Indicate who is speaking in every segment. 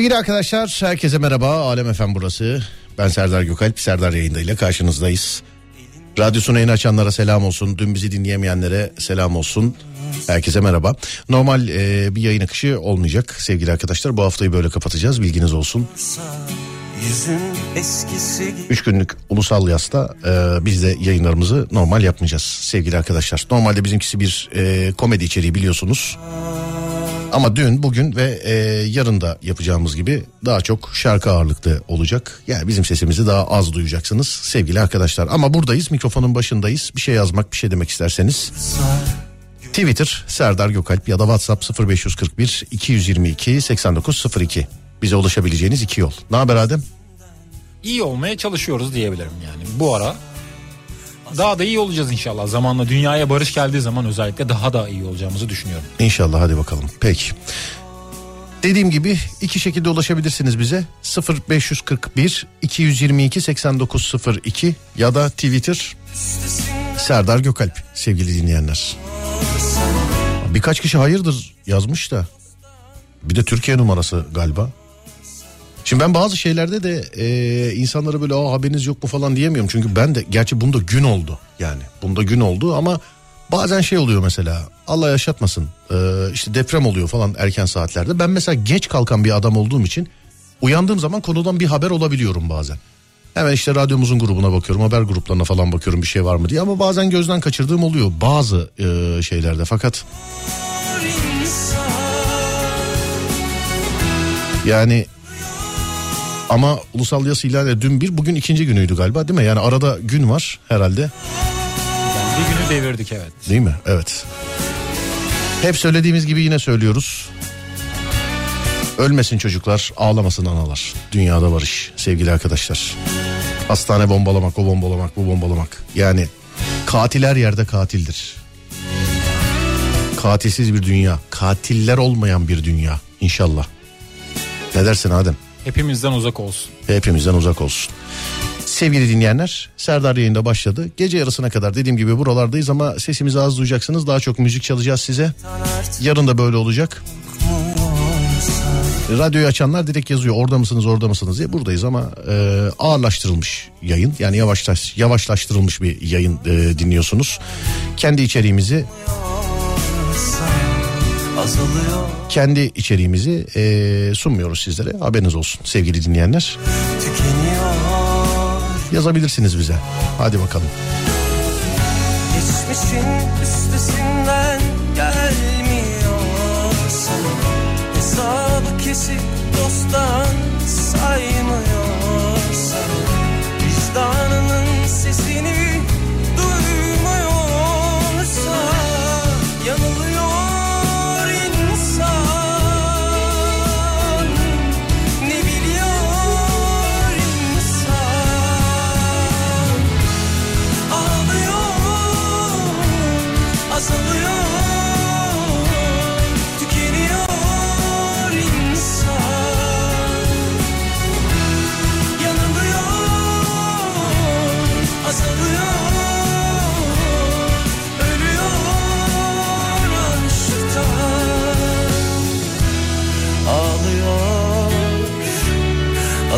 Speaker 1: Sevgili arkadaşlar herkese merhaba. Alem Efem burası. Ben Serdar Gökalp. Serdar yayındayla karşınızdayız. Radyosunu yeni açanlara selam olsun. Dün bizi dinleyemeyenlere selam olsun. Herkese merhaba. Normal e, bir yayın akışı olmayacak sevgili arkadaşlar. Bu haftayı böyle kapatacağız bilginiz olsun. Üç günlük ulusal yasta e, biz de yayınlarımızı normal yapmayacağız sevgili arkadaşlar. Normalde bizimkisi bir e, komedi içeriği biliyorsunuz. Ama dün, bugün ve e, yarın da yapacağımız gibi daha çok şarkı ağırlıklı olacak. Yani bizim sesimizi daha az duyacaksınız sevgili arkadaşlar. Ama buradayız, mikrofonun başındayız. Bir şey yazmak, bir şey demek isterseniz. Twitter Serdar Gökalp ya da WhatsApp 0541 222 8902. Bize ulaşabileceğiniz iki yol. Ne haber Adem?
Speaker 2: İyi olmaya çalışıyoruz diyebilirim yani. Bu ara daha da iyi olacağız inşallah. Zamanla dünyaya barış geldiği zaman özellikle daha da iyi olacağımızı düşünüyorum.
Speaker 1: İnşallah hadi bakalım. Peki. Dediğim gibi iki şekilde ulaşabilirsiniz bize. 0541 222 8902 ya da Twitter Serdar Gökalp sevgili dinleyenler. Birkaç kişi hayırdır yazmış da. Bir de Türkiye numarası galiba. Şimdi ben bazı şeylerde de e, insanlara böyle Aa, haberiniz yok mu falan diyemiyorum. Çünkü ben de gerçi bunda gün oldu yani. Bunda gün oldu ama bazen şey oluyor mesela Allah yaşatmasın e, işte deprem oluyor falan erken saatlerde. Ben mesela geç kalkan bir adam olduğum için uyandığım zaman konudan bir haber olabiliyorum bazen. Hemen işte radyomuzun grubuna bakıyorum haber gruplarına falan bakıyorum bir şey var mı diye ama bazen gözden kaçırdığım oluyor bazı e, şeylerde fakat yani ama ulusal yas ilan dün bir bugün ikinci günüydü galiba değil mi? Yani arada gün var herhalde.
Speaker 2: Yani bir günü devirdik evet.
Speaker 1: Değil mi? Evet. Hep söylediğimiz gibi yine söylüyoruz. Ölmesin çocuklar, ağlamasın analar. Dünyada barış sevgili arkadaşlar. Hastane bombalamak, o bombalamak, bu bombalamak. Yani katil her yerde katildir. Katilsiz bir dünya, katiller olmayan bir dünya inşallah. Ne dersin Adem?
Speaker 2: Hepimizden uzak olsun.
Speaker 1: Hepimizden uzak olsun. Sevgili dinleyenler Serdar yayında başladı. Gece yarısına kadar dediğim gibi buralardayız ama sesimizi az duyacaksınız. Daha çok müzik çalacağız size. Yarın da böyle olacak. Radyoyu açanlar direkt yazıyor orada mısınız orada mısınız diye buradayız ama e, ağırlaştırılmış yayın yani yavaşlaş, yavaşlaştırılmış bir yayın e, dinliyorsunuz. Kendi içeriğimizi azalıyor. Kendi içeriğimizi e, sunmuyoruz sizlere. Haberiniz olsun sevgili dinleyenler. Tükeniyor. Yazabilirsiniz bize. Hadi bakalım. Geçmişin üstesinden gelmiyor sana. Hesabı kesip dosttan saymıyor sana. Vicdanının sesini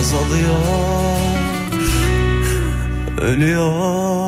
Speaker 1: azalıyor Ölüyor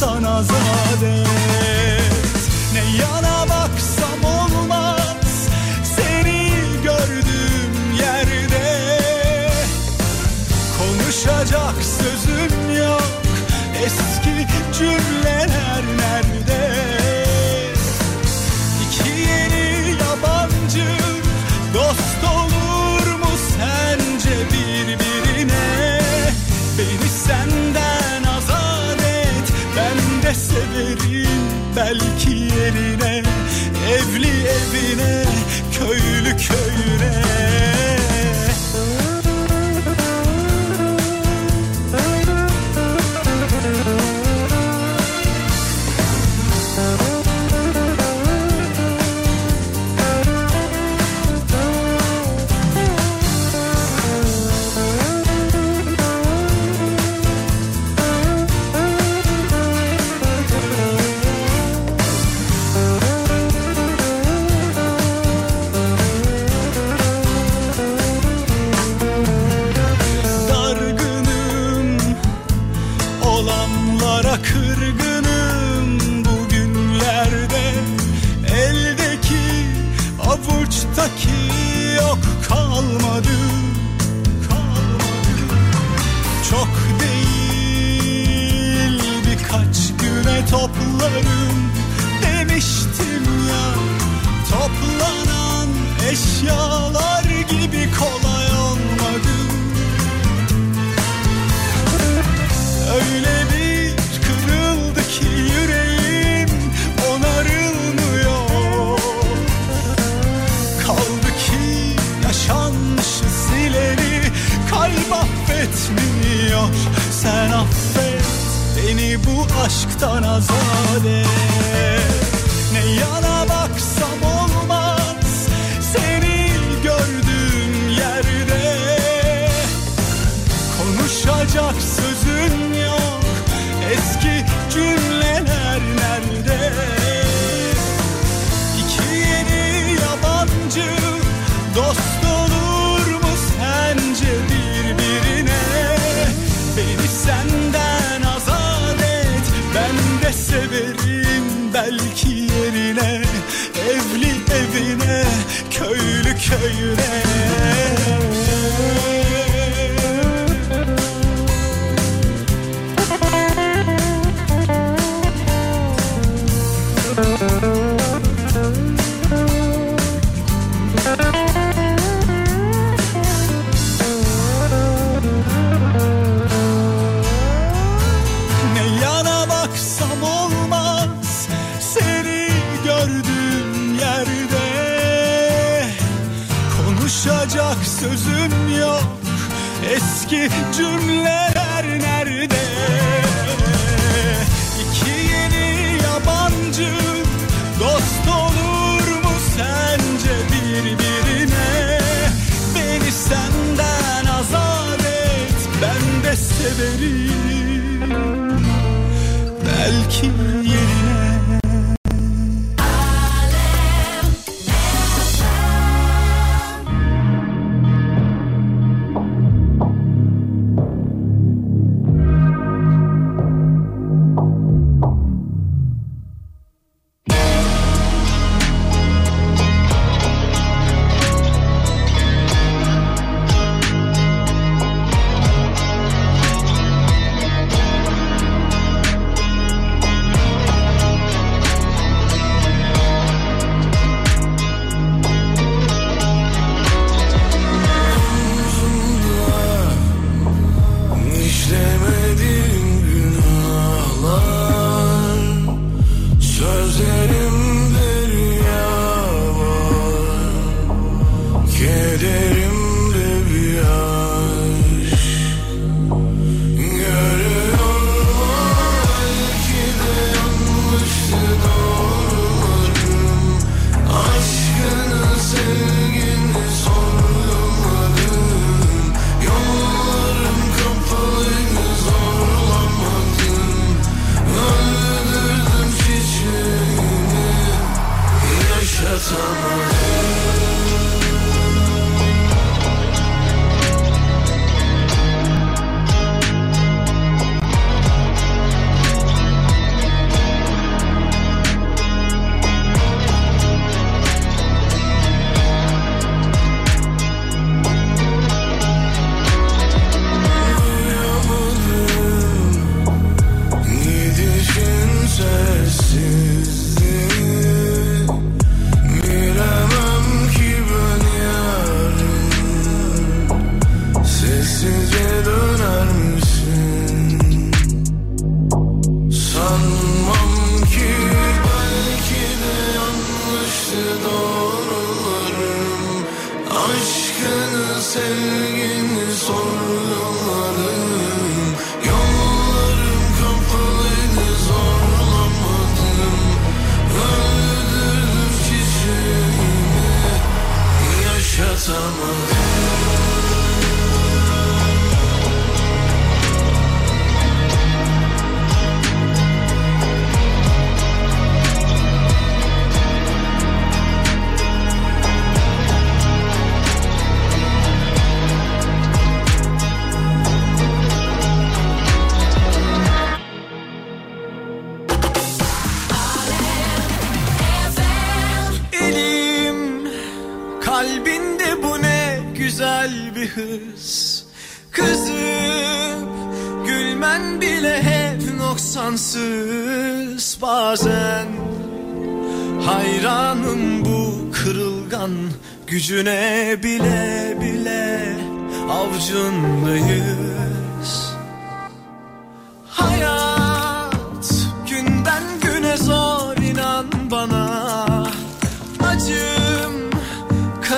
Speaker 3: Hayattan azat Ne yana baksam olmaz Seni gördüğüm yerde. Konuşacak sözüm yok Eski cümleler belki yerine Evli evine, köylü köyüne.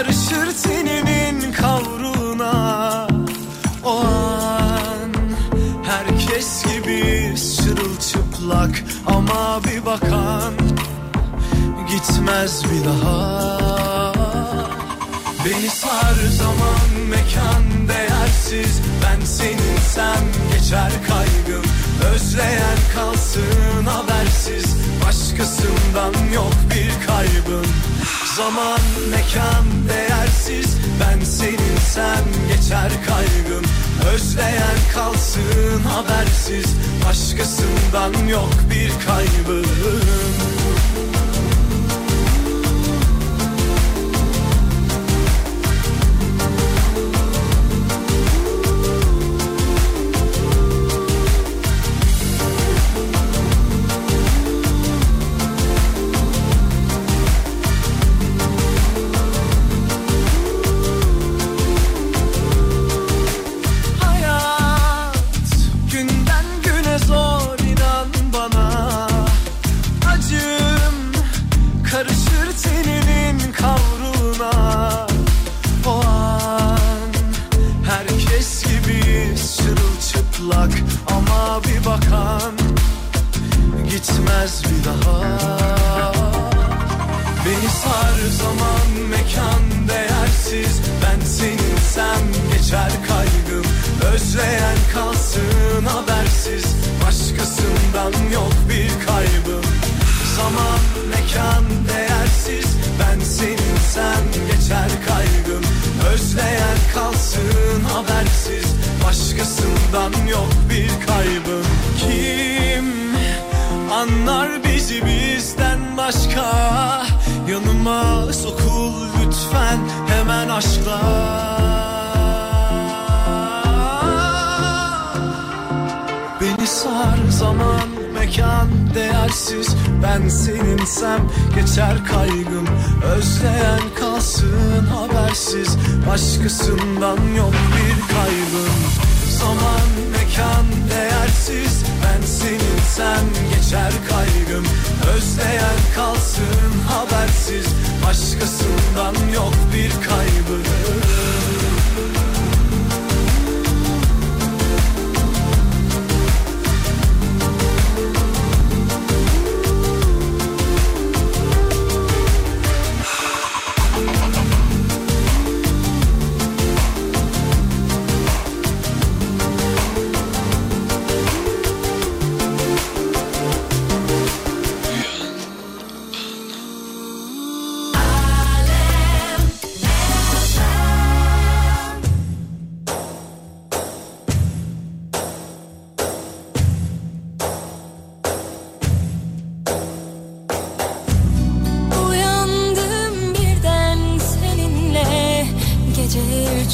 Speaker 4: Karışır tenimin kavruğuna O an herkes gibi sırılçıplak Ama bir bakan gitmez bir daha. Beni sar zaman mekan değersiz Ben seninsem geçer kaygım. Özleyen kalsın habersiz Başkasından yok bir kaybım. Zaman mekan değersiz. Ben senin sen geçer kaygım Özleyen kalsın habersiz. Başkasından yok bir kaybım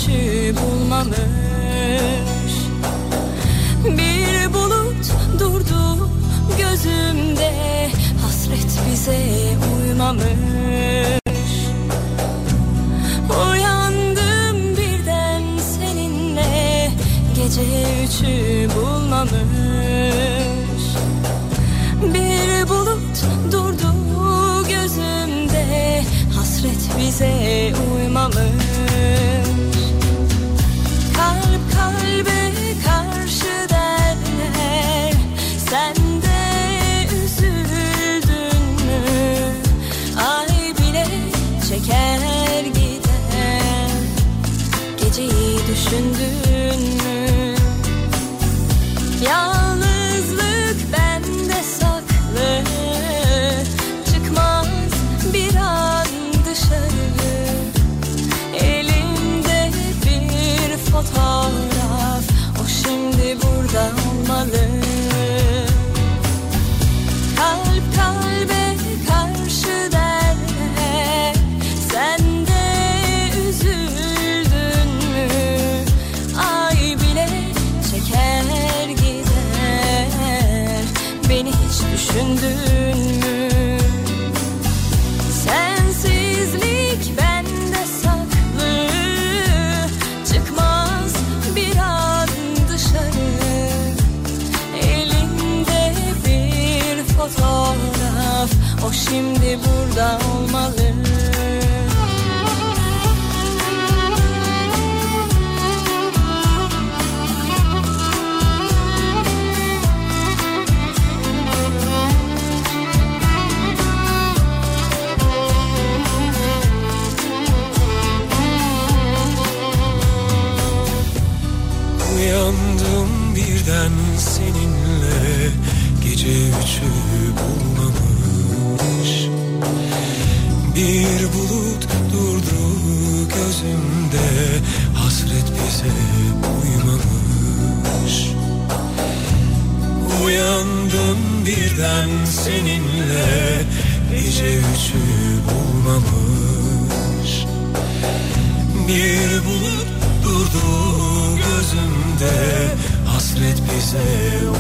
Speaker 5: güneşi bulmamış. Bir bulut durdu gözümde Hasret bize uymamış. Uyandım birden seninle Gece üçü bulmamış. Bir bulut durdu gözümde Hasret bize uymamış. giden seninle Gece üçü bulmamış? Bir bulut durdu gözümde Hasret bize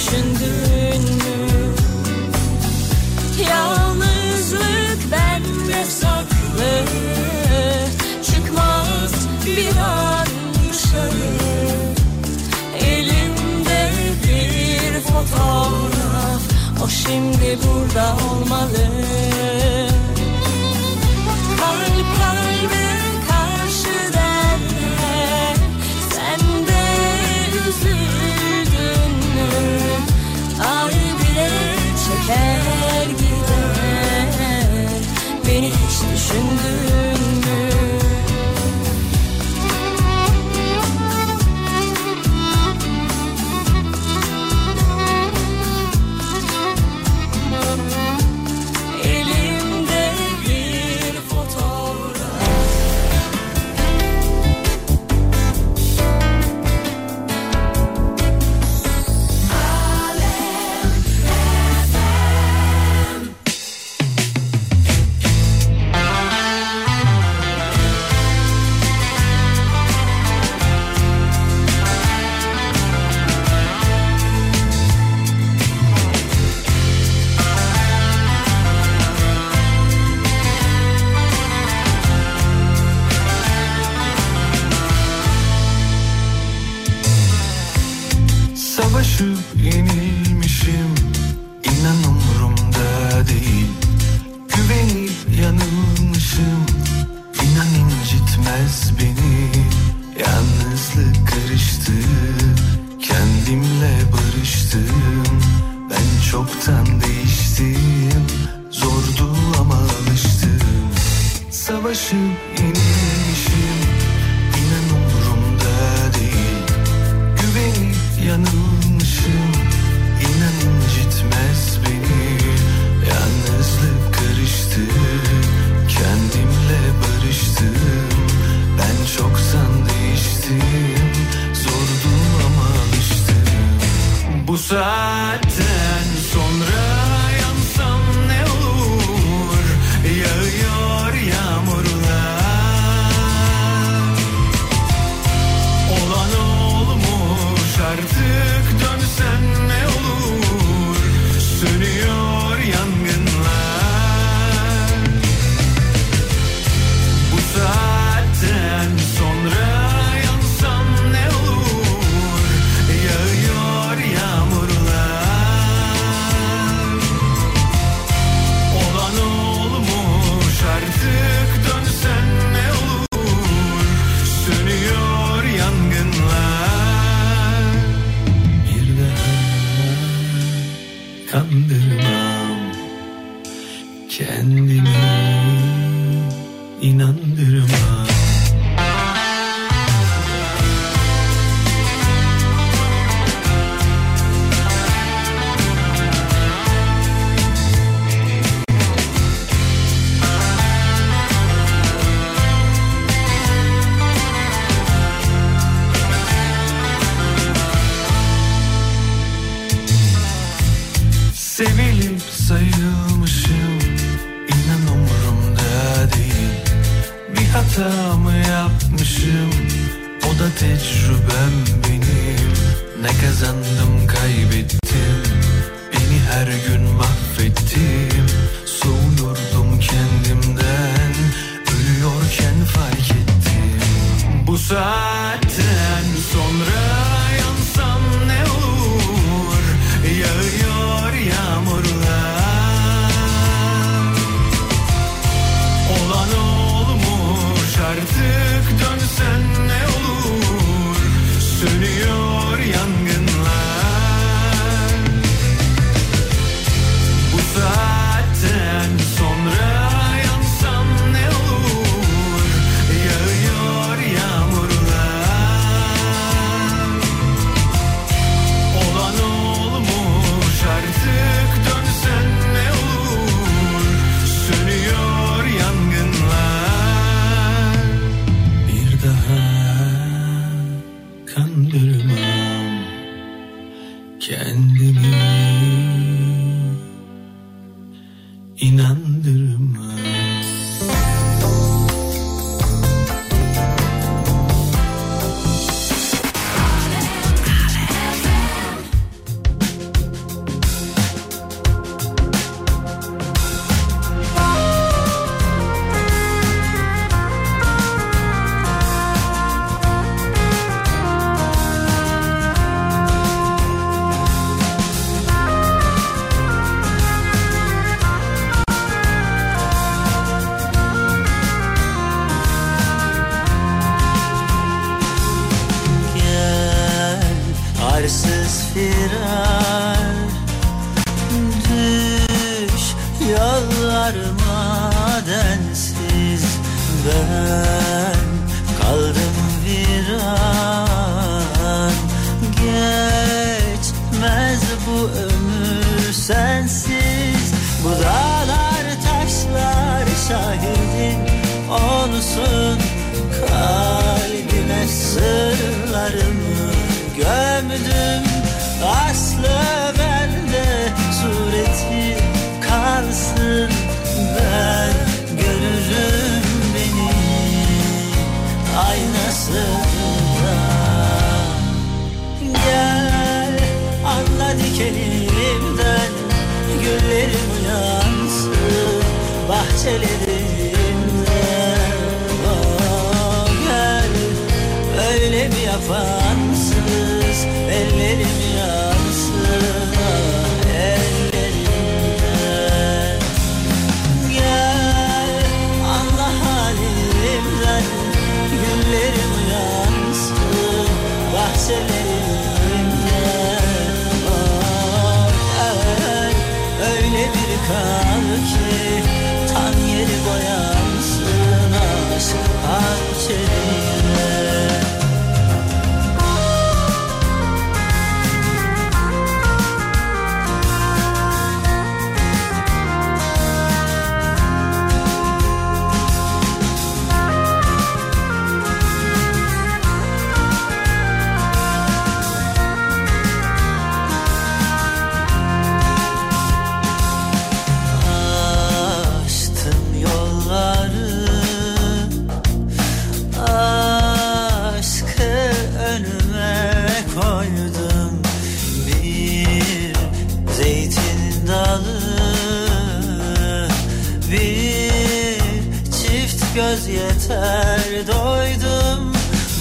Speaker 4: düşündün mü? Yalnızlık bende saklı. Çıkmaz bir an dışarı. Elimde bir fotoğraf. O şimdi burada olmalı. Kalp kalbe karşı derler. Sen de
Speaker 6: üzül. 燕子 Böyle mi yapansız ellerim yansın ellerimden Gel anla halimden güllerim yansın bahçelerimden. Bak el öyle bir kar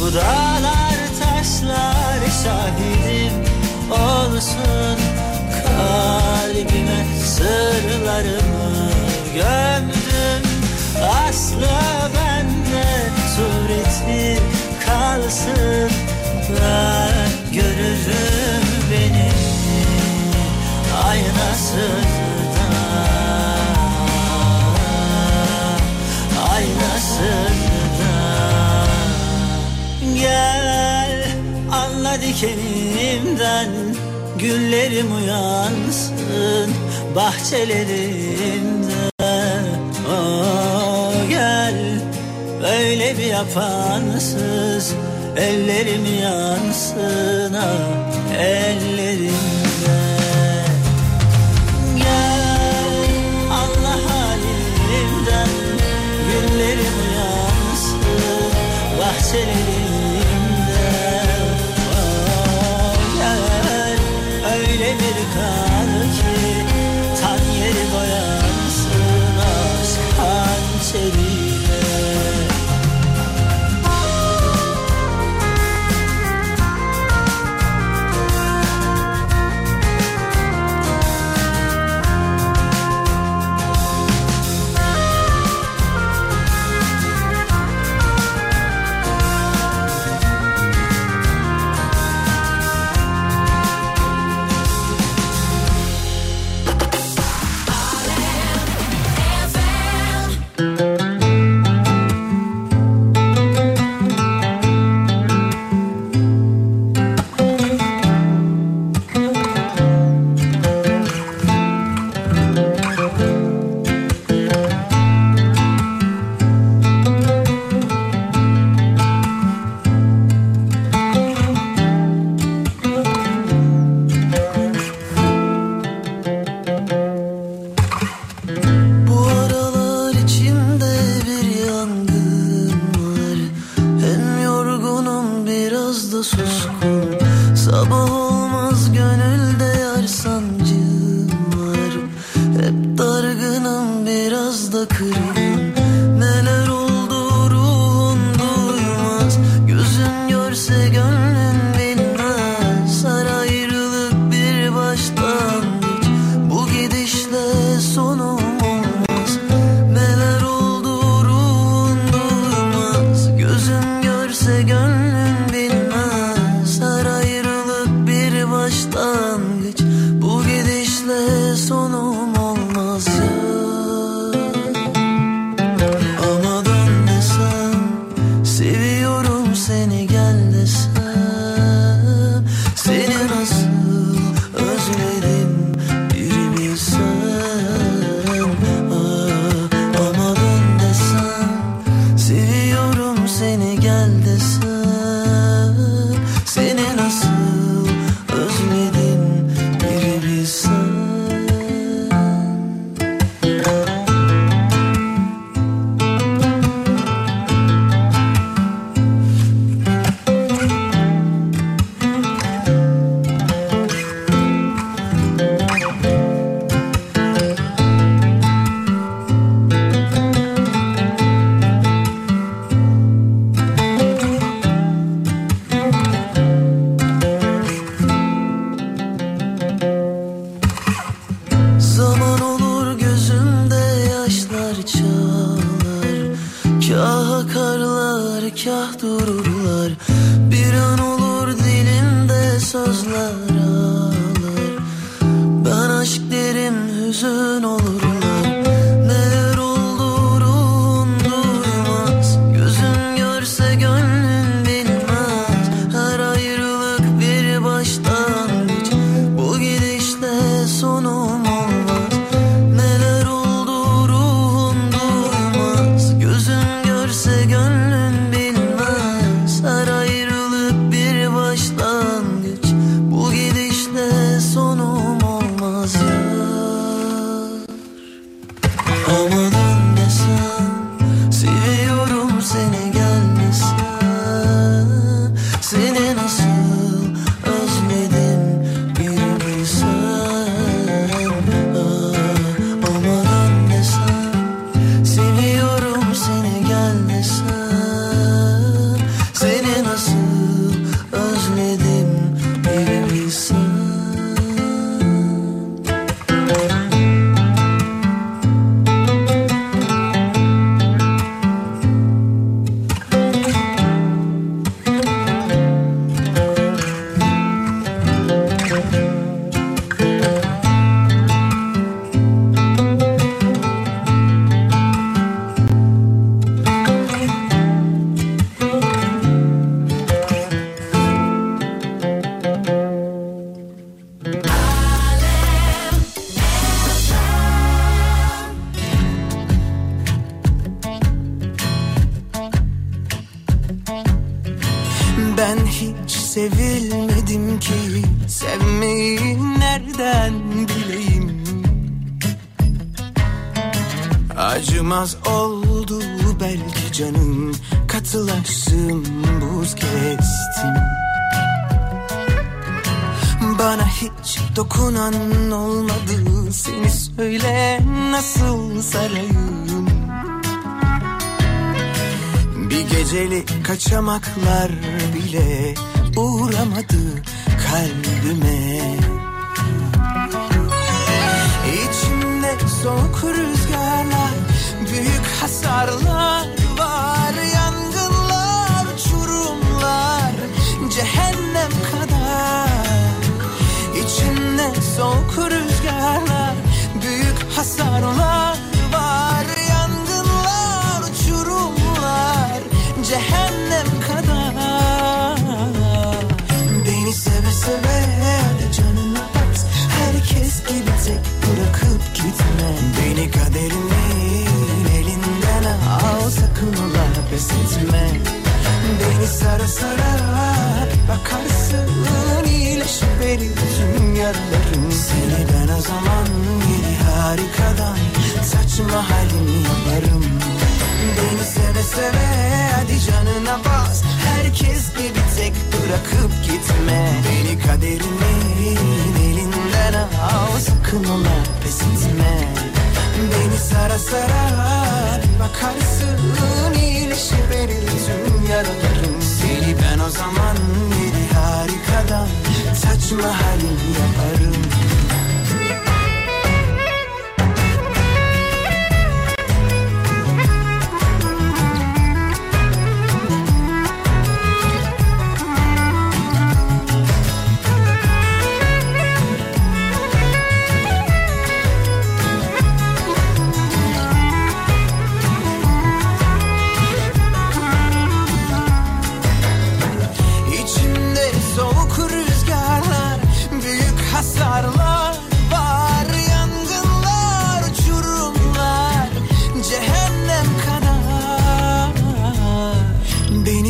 Speaker 6: Buralar taşlar şahidim olsun. Kalbime sırlarımı gömdüm Aslı bende sureti kalsın. Ben görürüm beni. Aynasın. dikenimden Güllerim uyansın bahçelerimde oh, ah, Gel öyle bir yapansız. Ellerim yansın ah,
Speaker 7: Ellerim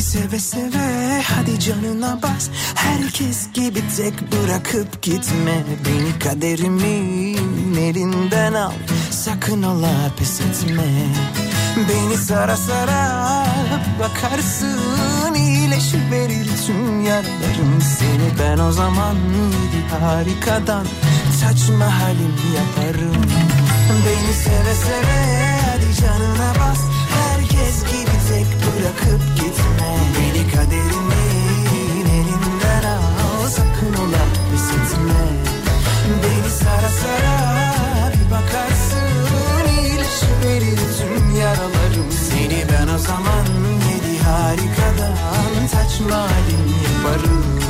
Speaker 7: seve seve hadi canına bas. Herkes gibi tek bırakıp gitme. Beni kaderimin elinden al. Sakın ola pes etme. Beni sara sara bakarsın. İyileşiverir tüm yaralarım Seni. Ben o zaman harikadan saçma halim yaparım.
Speaker 5: Beni seve seve hadi canına bas bırakıp gitme. Beni kaderimin elinden al. Sakın ola pes Beni sara sara bir bakarsın. İyileşiverir tüm yaralarım. Seni ben o zaman yedi harikadan saçma halim yaparım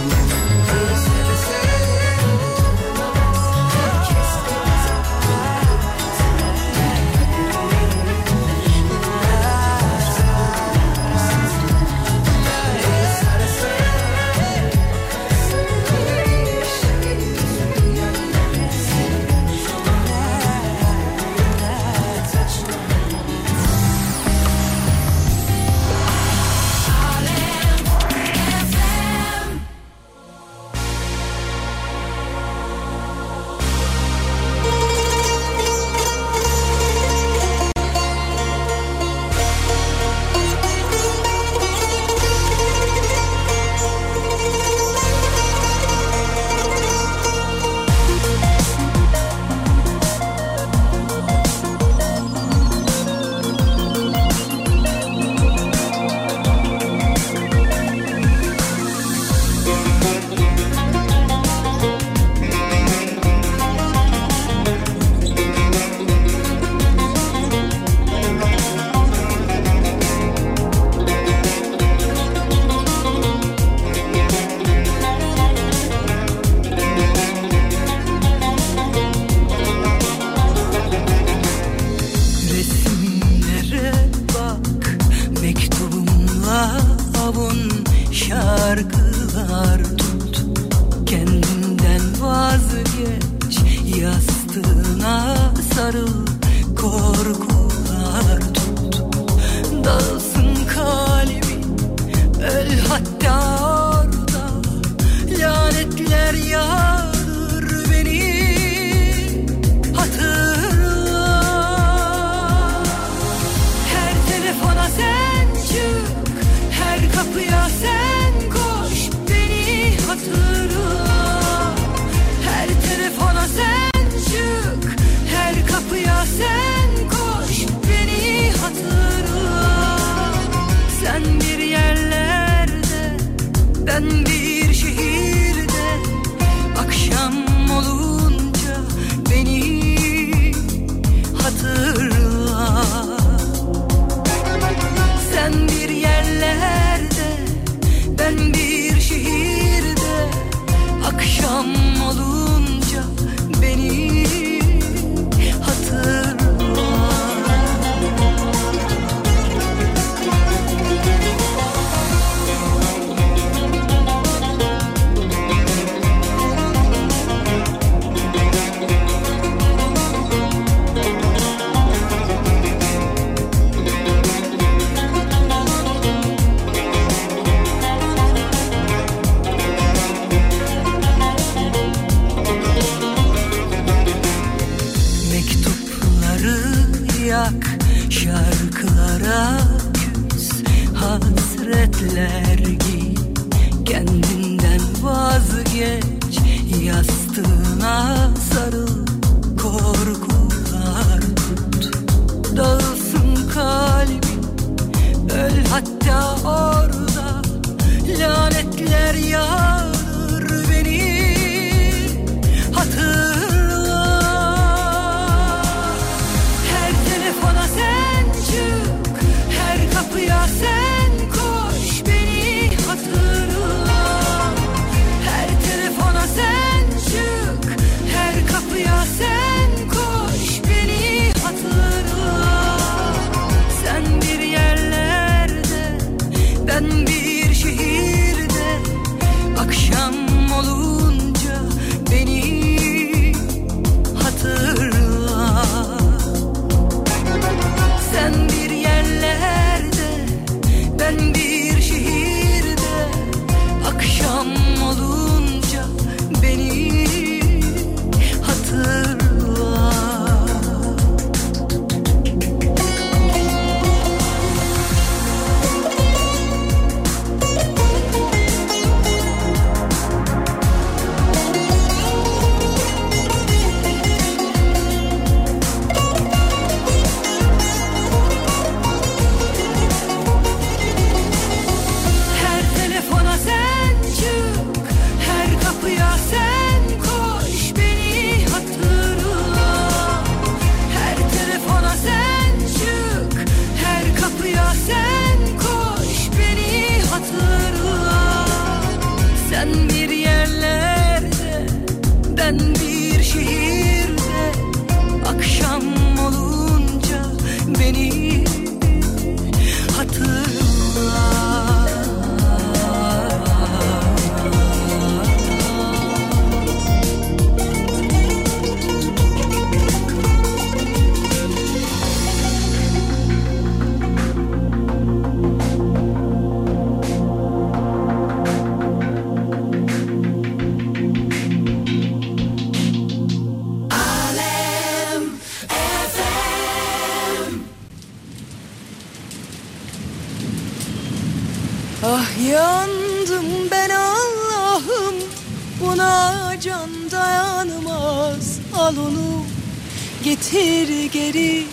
Speaker 5: geri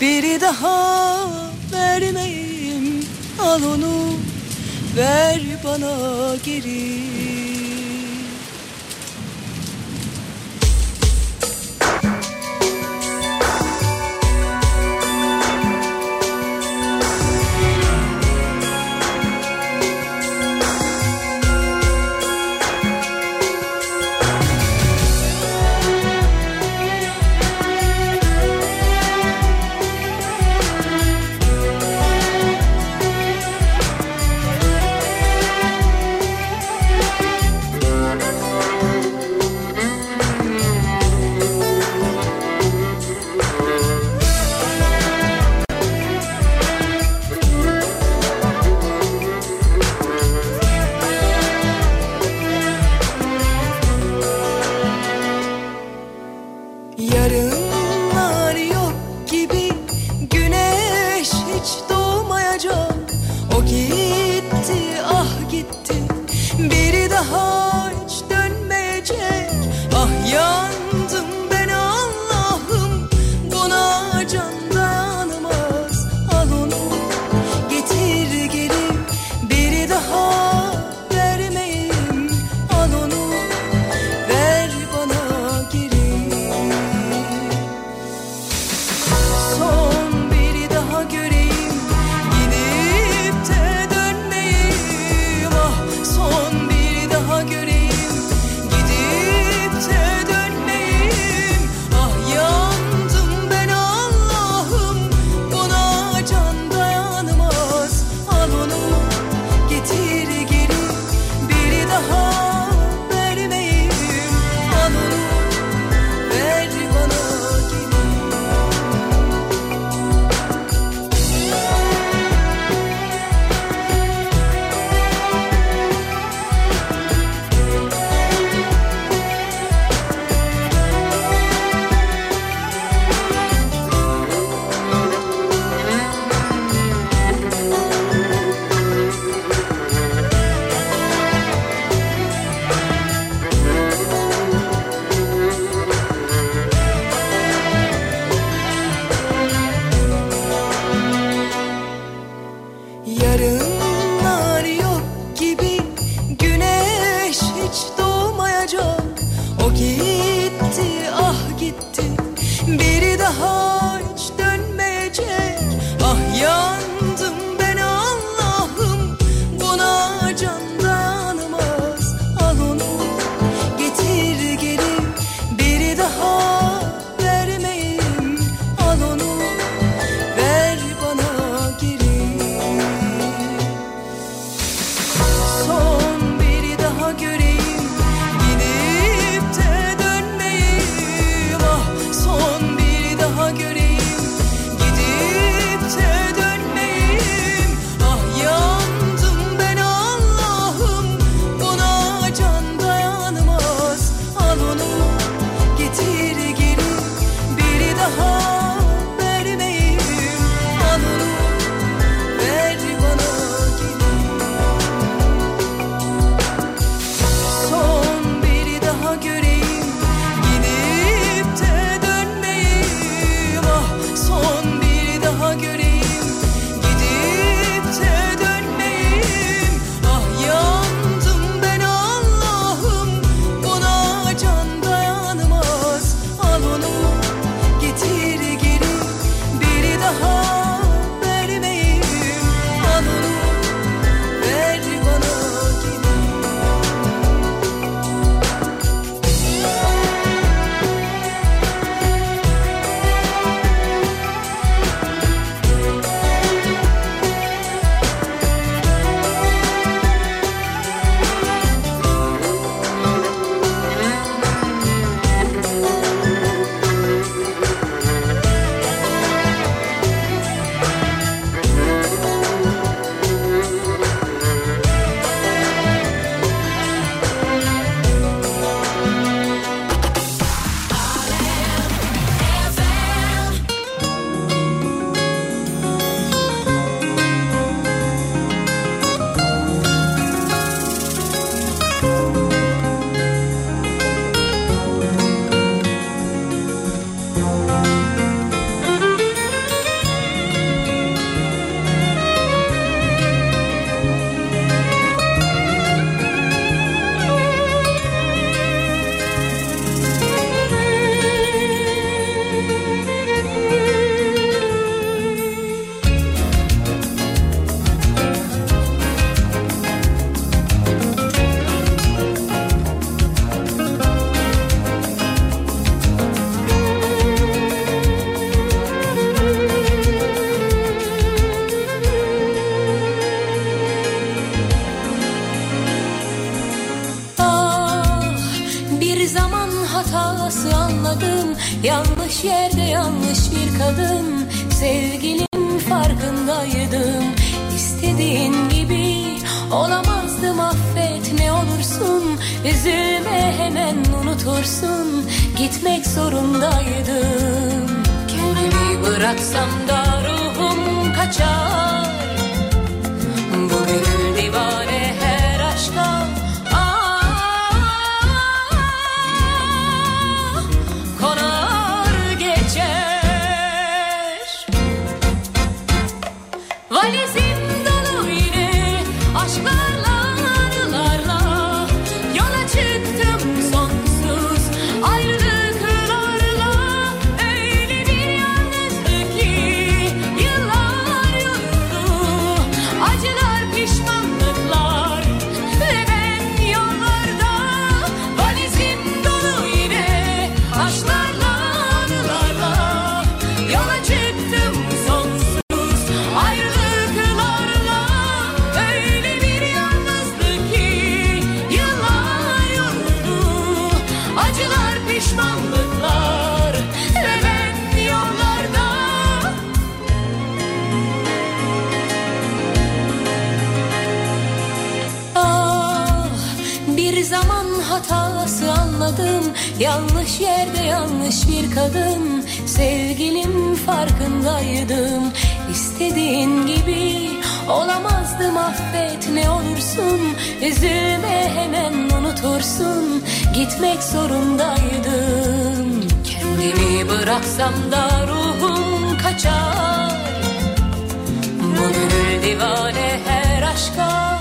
Speaker 5: Bir daha vermeyeyim. Al onu ver bana geri Gitmek zorundaydım. Kendimi bıraksam da ruhum kaçar Yanlış yerde yanlış bir kadın. Sevgilim farkındaydım. İstediğin gibi olamazdım affet ne olursun. Üzülme hemen unutursun. Gitmek zorundaydım. Kendimi bıraksam da ruhum kaçar. Bu gönül divane her aşka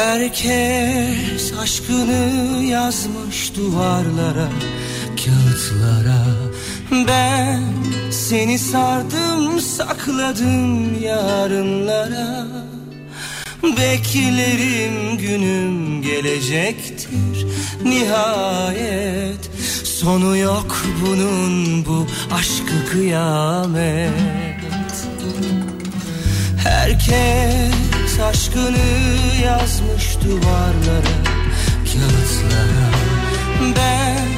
Speaker 8: Herkes aşkını yazmış duvarlara, kağıtlara. Ben seni sardım, sakladım yarınlara. Beklerim günüm gelecektir nihayet Sonu yok bunun bu aşkı kıyamet. Herkes aşkını yazmış duvarlara, kağıtlara. Ben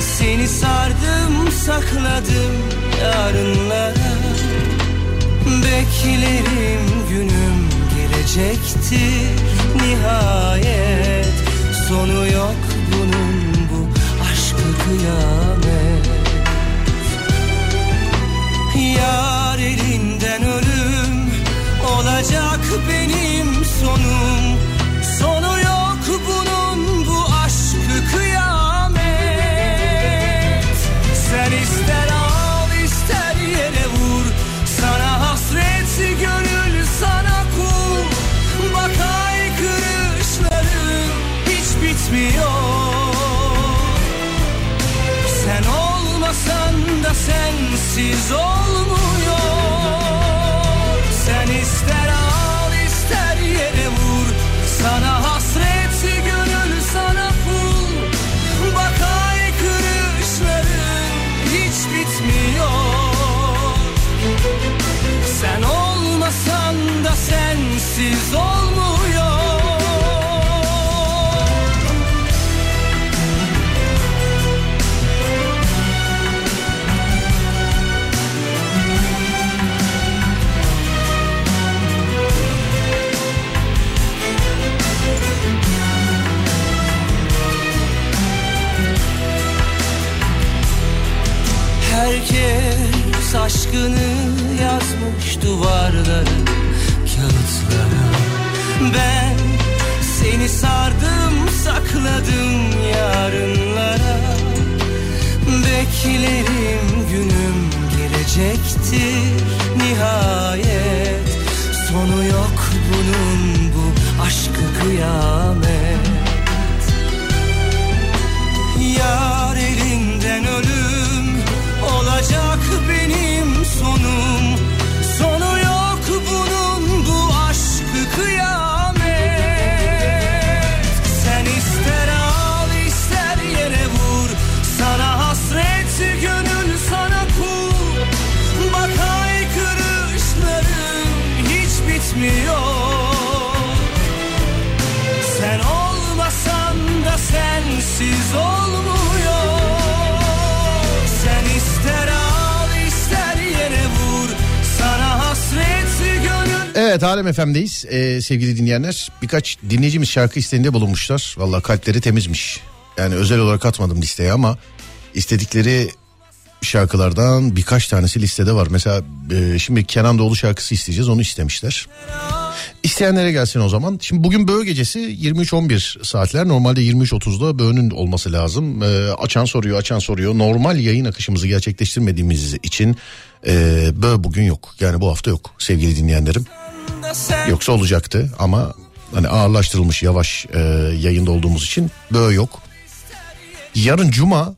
Speaker 8: seni sardım, sakladım yarınlara. Beklerim günüm gelecektir nihayet. Sonu yok bunun bu aşkı kıyamet. Yar elinden ölüm olacak benim sonum. Sonu yok bunun bu aşkı kıyamet. Sen ister al ister yere vur. Sana hasret gönül sana kul. Bak haykırışların hiç bitmiyor. Sen olmasan da sensiz olmuyor
Speaker 9: sensiz olmuyor. Herkes aşkını yazmış duvarlara, sardım, sakladım yarınlara. Beklerim günüm gelecektir nihayet. Sonu yok bunun bu aşkı kıyamet. Yar sensiz olmuyor Sen ister al ister yere vur Sana hasret gönül
Speaker 1: Evet Alem FM'deyiz ee, sevgili dinleyenler. Birkaç dinleyicimiz şarkı isteğinde bulunmuşlar. Valla kalpleri temizmiş. Yani özel olarak atmadım listeye ama istedikleri şarkılardan birkaç tanesi listede var. Mesela e, şimdi Kenan Doğulu şarkısı isteyeceğiz onu istemişler. İsteyenlere gelsin o zaman. Şimdi bugün Böğü gecesi 23-11 saatler. Normalde 23.30'da Böğü'nün olması lazım. Ee, açan soruyor, açan soruyor. Normal yayın akışımızı gerçekleştirmediğimiz için e, Böğü bugün yok. Yani bu hafta yok sevgili dinleyenlerim. Yoksa olacaktı ama hani ağırlaştırılmış yavaş e, yayında olduğumuz için Böğü yok. Yarın Cuma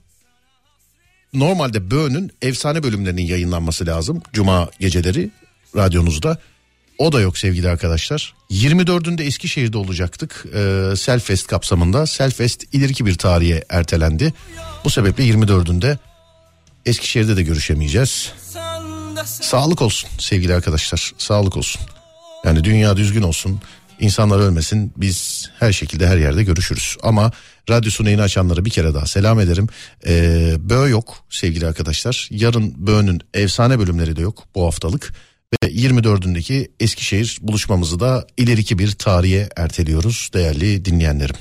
Speaker 1: normalde Böğü'nün efsane bölümlerinin yayınlanması lazım. Cuma geceleri radyonuzda. O da yok sevgili arkadaşlar. 24'ünde Eskişehir'de olacaktık. Ee, Selfest kapsamında. Selfest ileriki bir tarihe ertelendi. Bu sebeple 24'ünde Eskişehir'de de görüşemeyeceğiz. Sağlık olsun sevgili arkadaşlar. Sağlık olsun. Yani dünya düzgün olsun. İnsanlar ölmesin. Biz her şekilde her yerde görüşürüz. Ama radyosunu yeni açanlara bir kere daha selam ederim. Ee, Böğ yok sevgili arkadaşlar. Yarın Böğ'ün efsane bölümleri de yok bu haftalık. Ve 24'ündeki Eskişehir buluşmamızı da ileriki bir tarihe erteliyoruz değerli dinleyenlerim.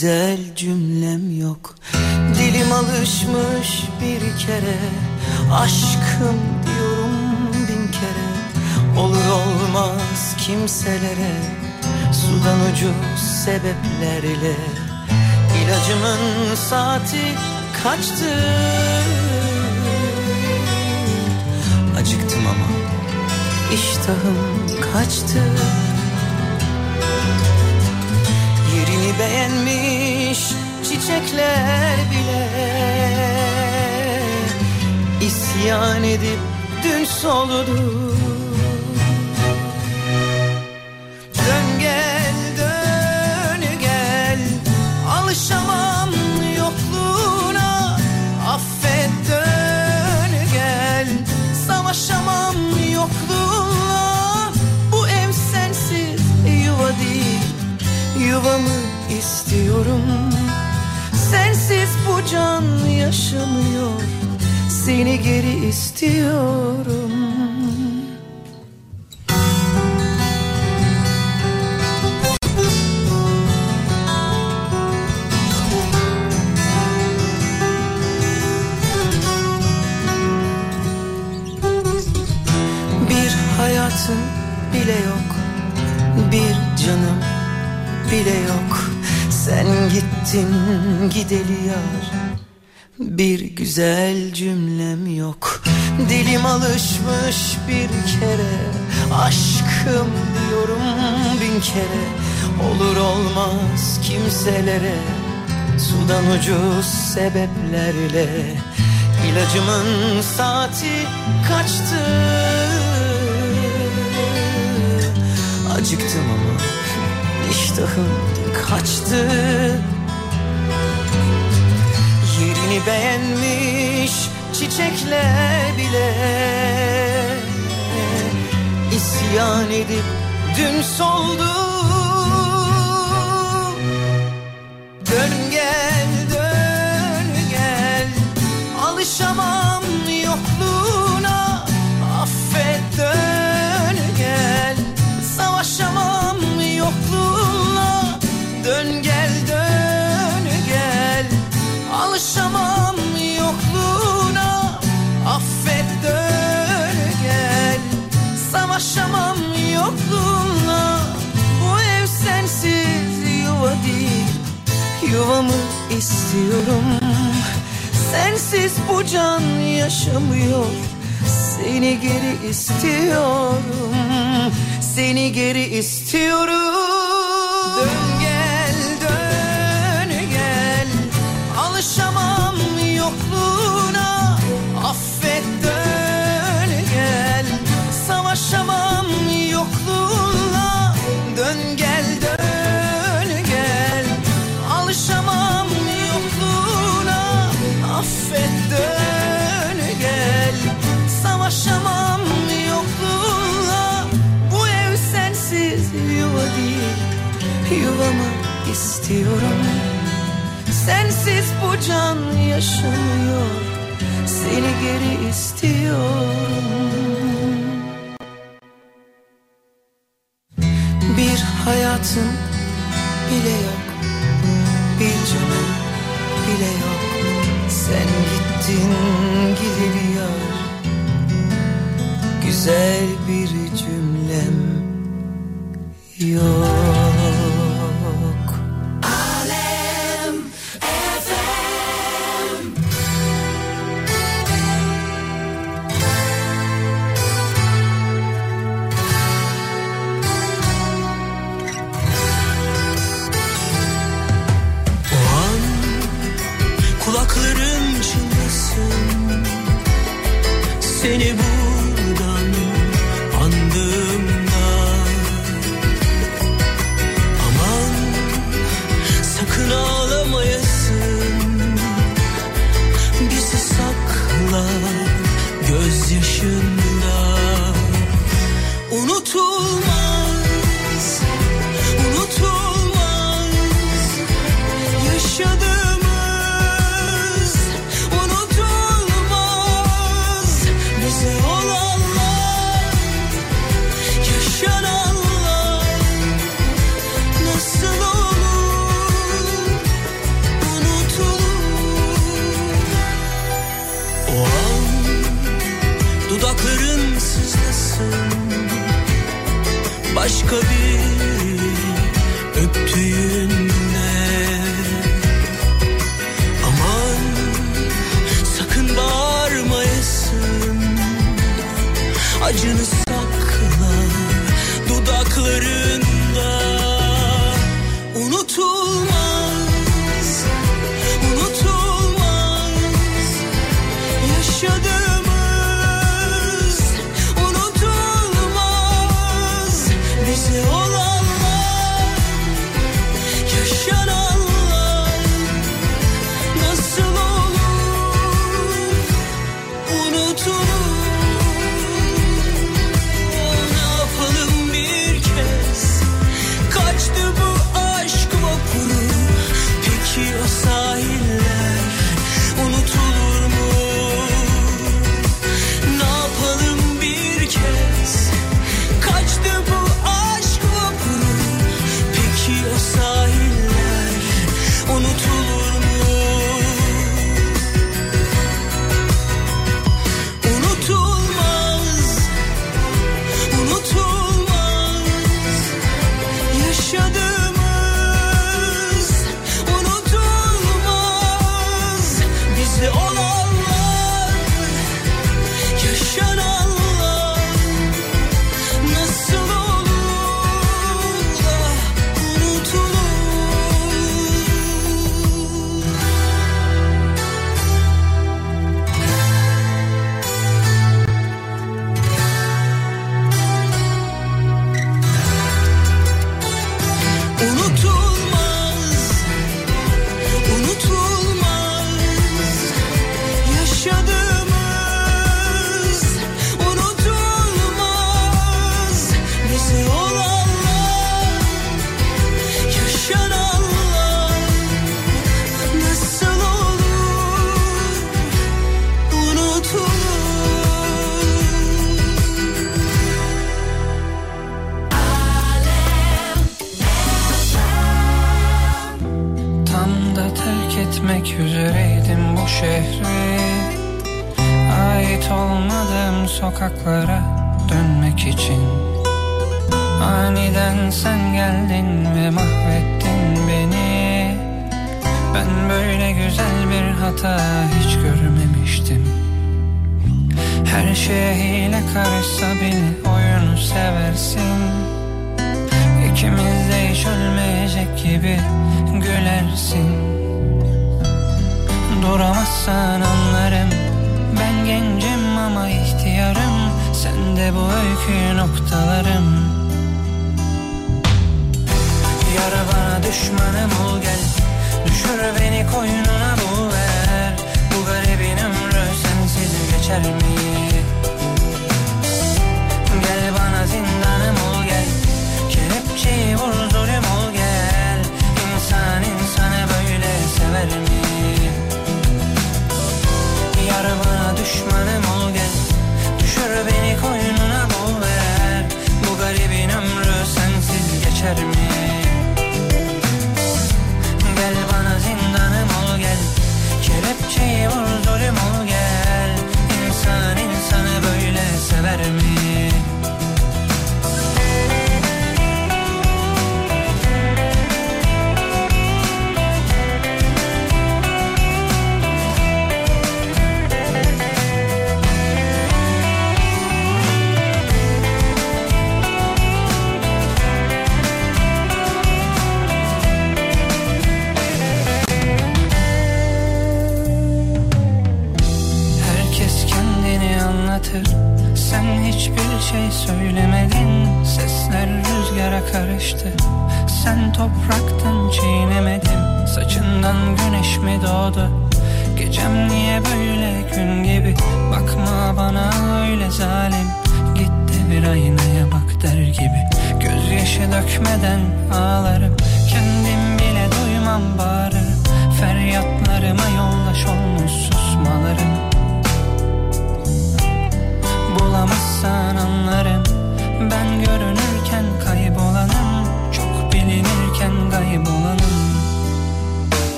Speaker 9: Güzel cümlem yok. Dilim alışmış bir kere. Aşkım diyorum bin kere. Olur olmaz kimselere. Sudan ucuz sebeplerle. İlacımın saati kaçtı? Acıktım ama iştahım kaçtı beğenmiş çiçekler bile. İsyan edip dün soludu Dön gel dön gel. Alışamam yokluğuna. Affet dön gel. Savaşamam yokluğuna. Bu ev sensiz yuva değil Yuvamı istiyorum. Sensiz bu can yaşamıyor. Seni geri istiyorum gittin gideli yar. Bir güzel cümlem yok. Dilim alışmış bir kere. Aşkım diyorum bin kere. Olur olmaz kimselere. Sudan ucuz sebeplerle. İlacımın saati kaçtı? Acıktım ama iştahım kaçtı Yerini beğenmiş çiçekler bile? İsyan edip dün soldu. Dön gel dön gel Alışamam Savaşamam yokluğuna Bu ev sensiz yuva değil. Yuvamı istiyorum. Sensiz bu can yaşamıyor. Seni geri istiyorum. Seni geri istiyorum. Dön istiyorum Sensiz bu can yaşamıyor. Seni geri istiyorum. Bir hayatım bile yok. Bir canım bile yok. Sen gittin gideli yar Güzel bir cümlem yok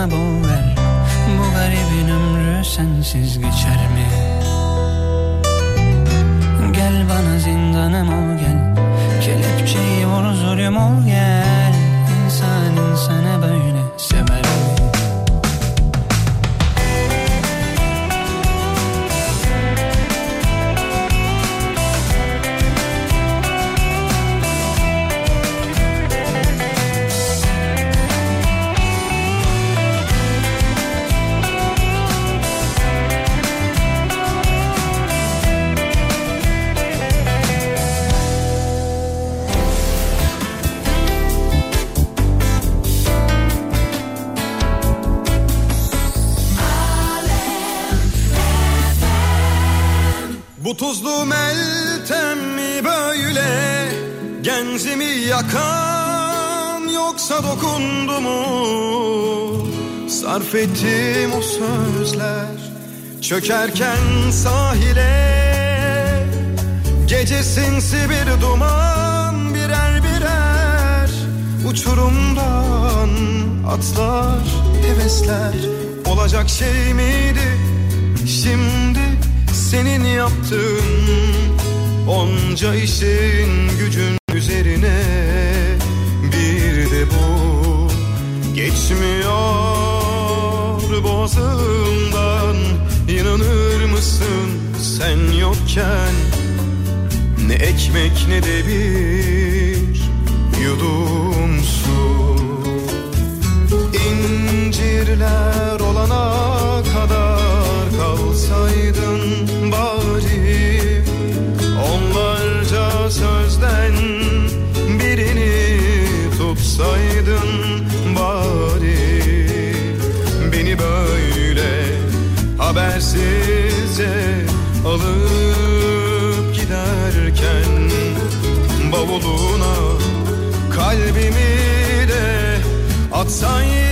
Speaker 10: bana bu ver. Bu garibin ömrü sensiz geçer mi? Gel bana zindanım ol gel. Kelepçeyi vur zulüm ol gel. İnsan insana böyle
Speaker 7: Affettim o sözler Çökerken sahile. Gece sinsi bir duman birer birer Uçurumdan atlar hevesler. Olacak şey miydi? Şimdi senin yaptığın Onca işin gücün boğazımdan İnanır mısın sen yokken? Ne ekmek ne de bir yudum. insan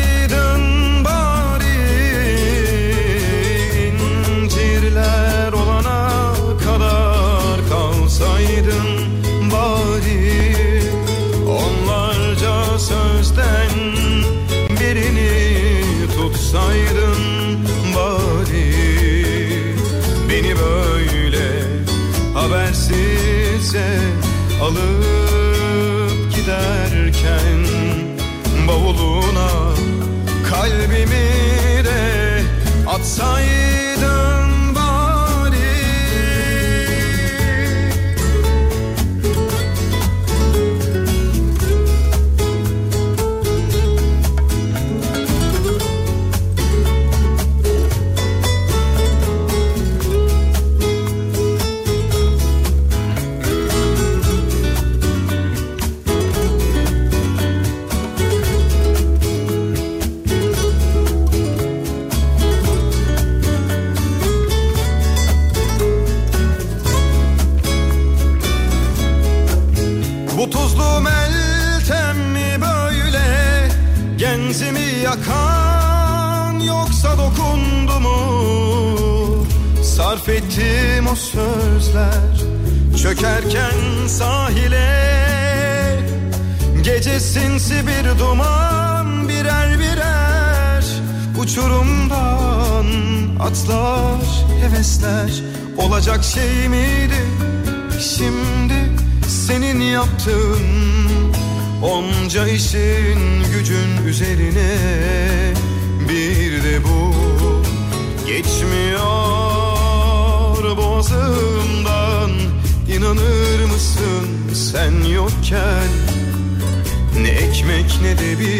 Speaker 7: yaptığın Onca işin gücün üzerine bir de bu. Geçmiyor boğazımdan. İnanır mısın sen yokken? Ne ekmek ne de bir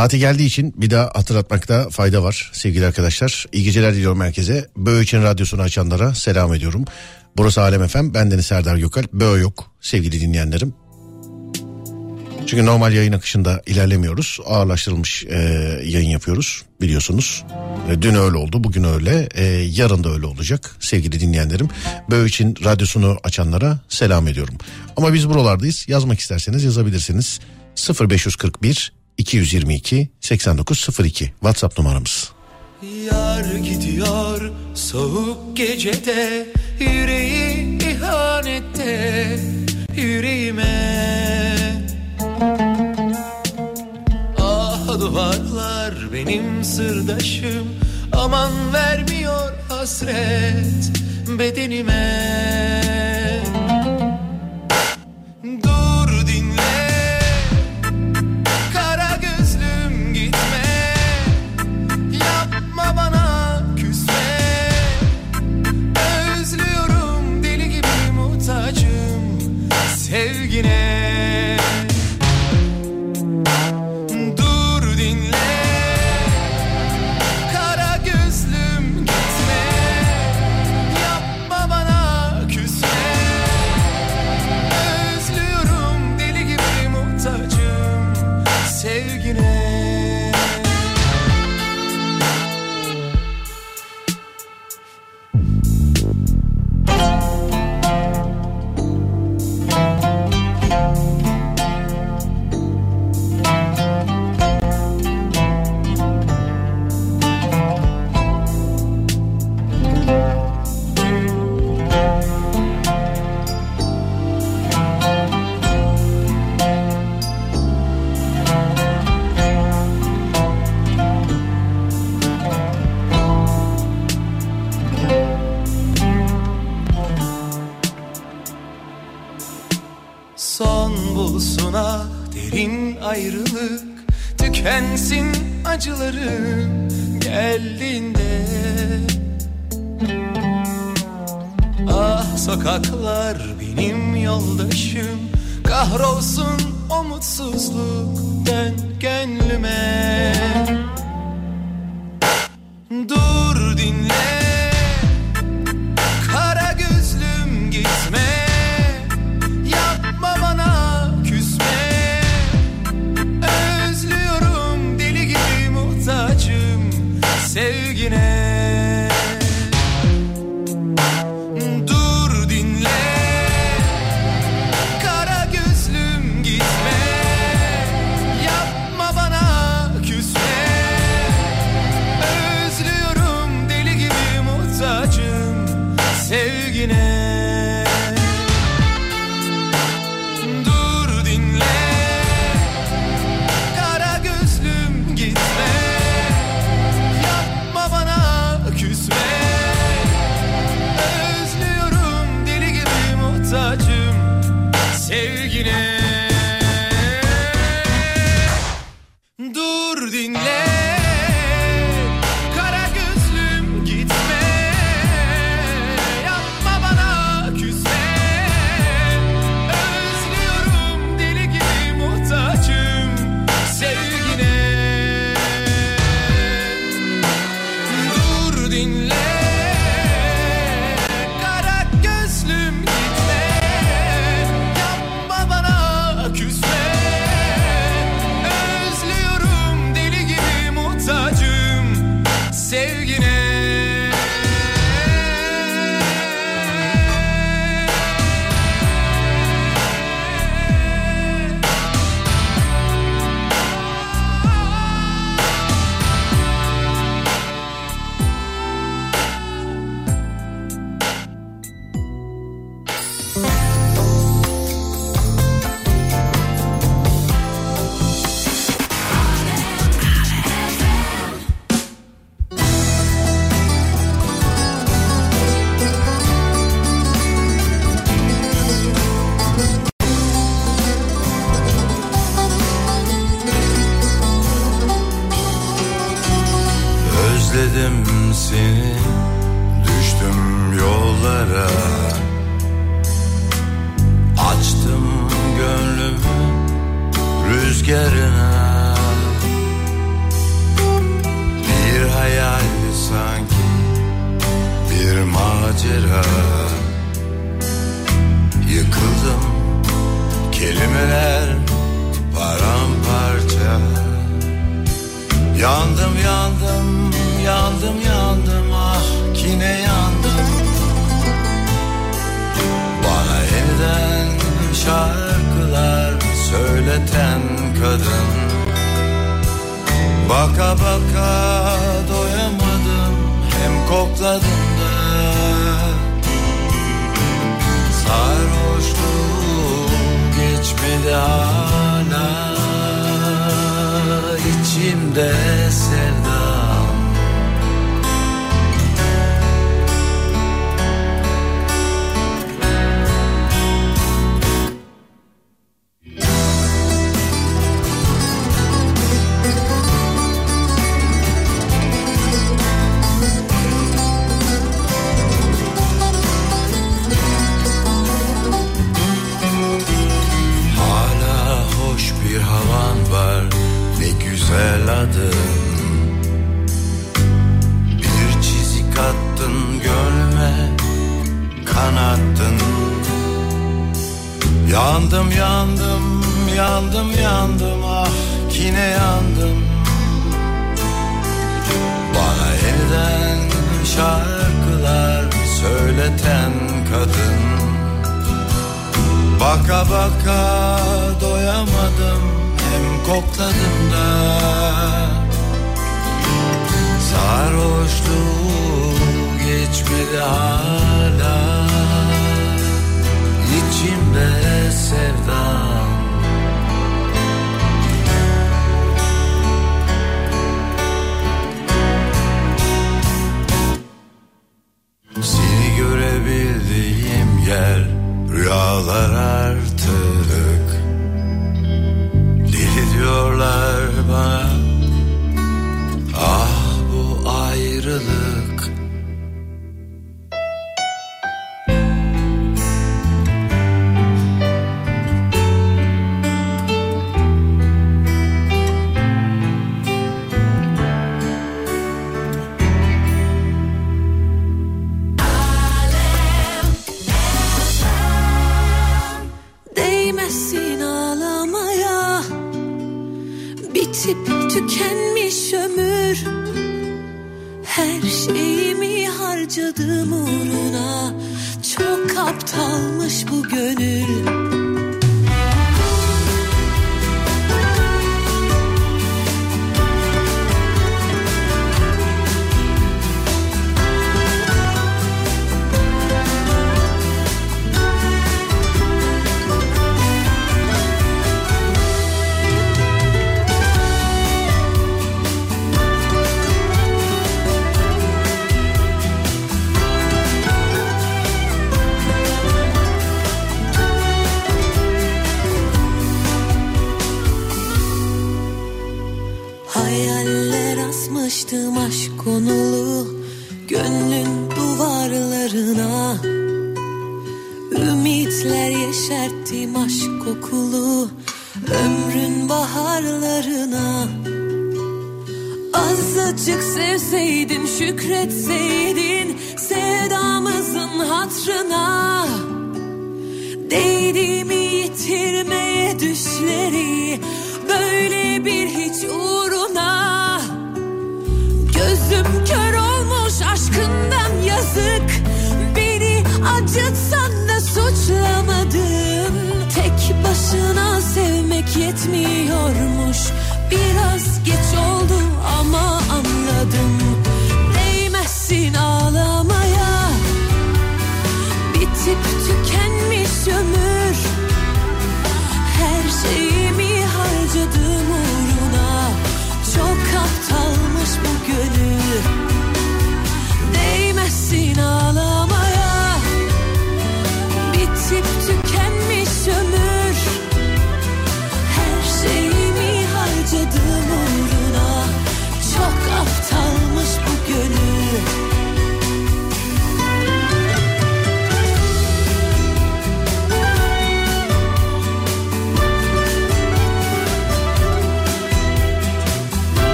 Speaker 1: Saati geldiği için bir daha hatırlatmakta fayda var sevgili arkadaşlar. İyi geceler diliyorum herkese. Böğ için radyosunu açanlara selam ediyorum. Burası Alem FM. Bendeniz Serdar Gökal. Böğ yok sevgili dinleyenlerim. Çünkü normal yayın akışında ilerlemiyoruz. Ağırlaştırılmış e, yayın yapıyoruz biliyorsunuz. E, dün öyle oldu, bugün öyle, e, yarın da öyle olacak sevgili dinleyenlerim. Böğ için radyosunu açanlara selam ediyorum. Ama biz buralardayız. Yazmak isterseniz yazabilirsiniz. 0541 222 8902 WhatsApp numaramız.
Speaker 9: Yar gidiyor soğuk gecede Yüreği ihanette yüreğime. Ah duvarlar benim sırdaşım Aman vermiyor hasret bedenime. Dur ayrılık Tükensin acılarım geldiğinde. Ah sokaklar benim yoldaşım Kahrolsun o mutsuzluk dön gönlüme. Dur dinle.
Speaker 7: kirleten kadın. Baka baka doyamadım hem kokladım da. Sarhoşluğu geçmedi hala. İçimde sevdan gittiğim yer rüyalar artık. Deli diyorlar bana.
Speaker 5: Ah bu ayrılık. Aptalmış bu gönül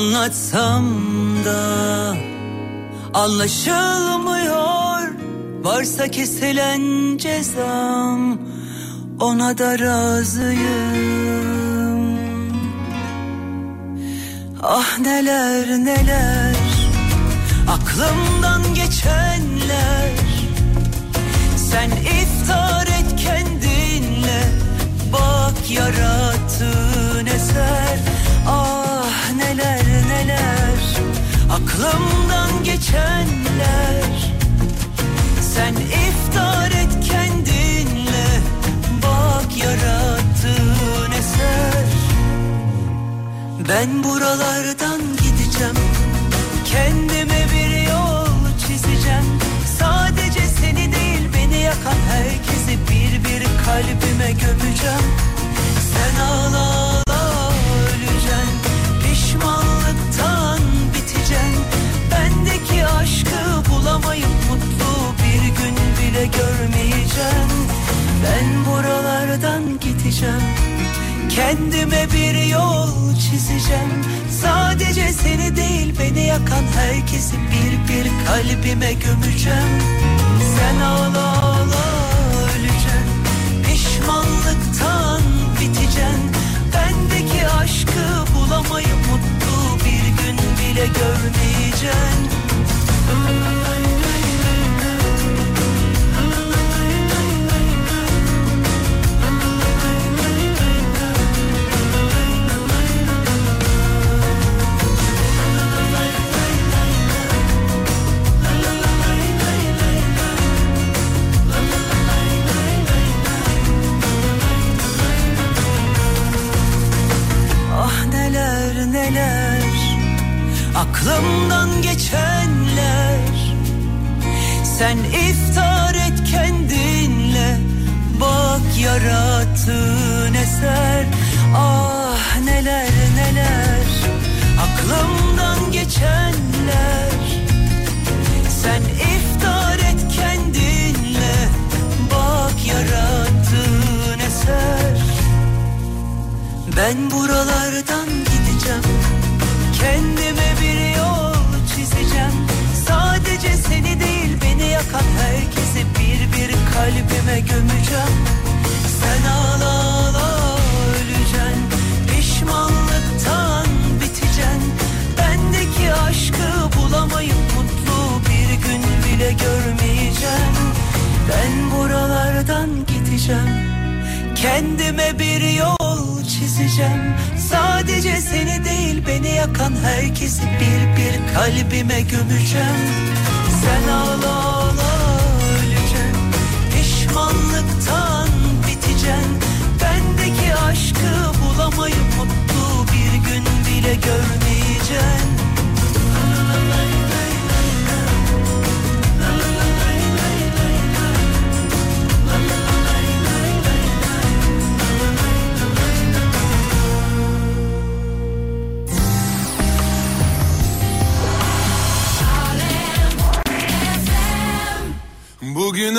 Speaker 11: Anlatsam da anlaşılmıyor. Varsa kesilen cezam ona da razıyım. Ah neler neler aklımdan geçenler. Sen iftar et kendinle Bak yarattığın eser. Ah neler neler Aklımdan geçenler. Sen iftar et kendinle Bak yarattığın eser. Ben buralardan gideceğim Kendime bir yol çizeceğim. Sadece seni değil beni yakan herkesi bir bir kalbime gömeceğim. Sen ağla aşkı bulamayıp mutlu bir gün bile görmeyeceksin Ben buralardan gideceğim. Kendime bir yol çizeceğim. Sadece seni değil beni yakan herkesi bir bir kalbime gömeceğim. Sen ağla ağla öleceksin Pişmanlıktan biteceksin Bendeki aşkı bulamayıp mutlu bir gün bile görmeyeceksin neler Aklımdan geçenler. Sen iftar et kendinle Bak yarattığın eser. Ah neler neler Aklımdan geçenler. Sen iftar et kendinle Bak yarattığın eser. Ben buralardan gideceğim Kendime bir yol çizeceğim. Sadece seni değil beni yakan herkesi bir bir kalbime gömeceğim. Sen ağla ağla öleceksin Pişmanlıktan biteceksin. Bendeki aşkı bulamayıp mutlu bir gün bile görmeyeceğim. Ben buralardan gideceğim Kendime bir yol çizeceğim. Sadece seni değil beni yakan herkesi bir bir kalbime gömeceğim. Sen ağla ağla öleceksin Pişmanlıktan biteceksin Bendeki aşkı bulamayıp mutlu bir gün bile görmeyeceksin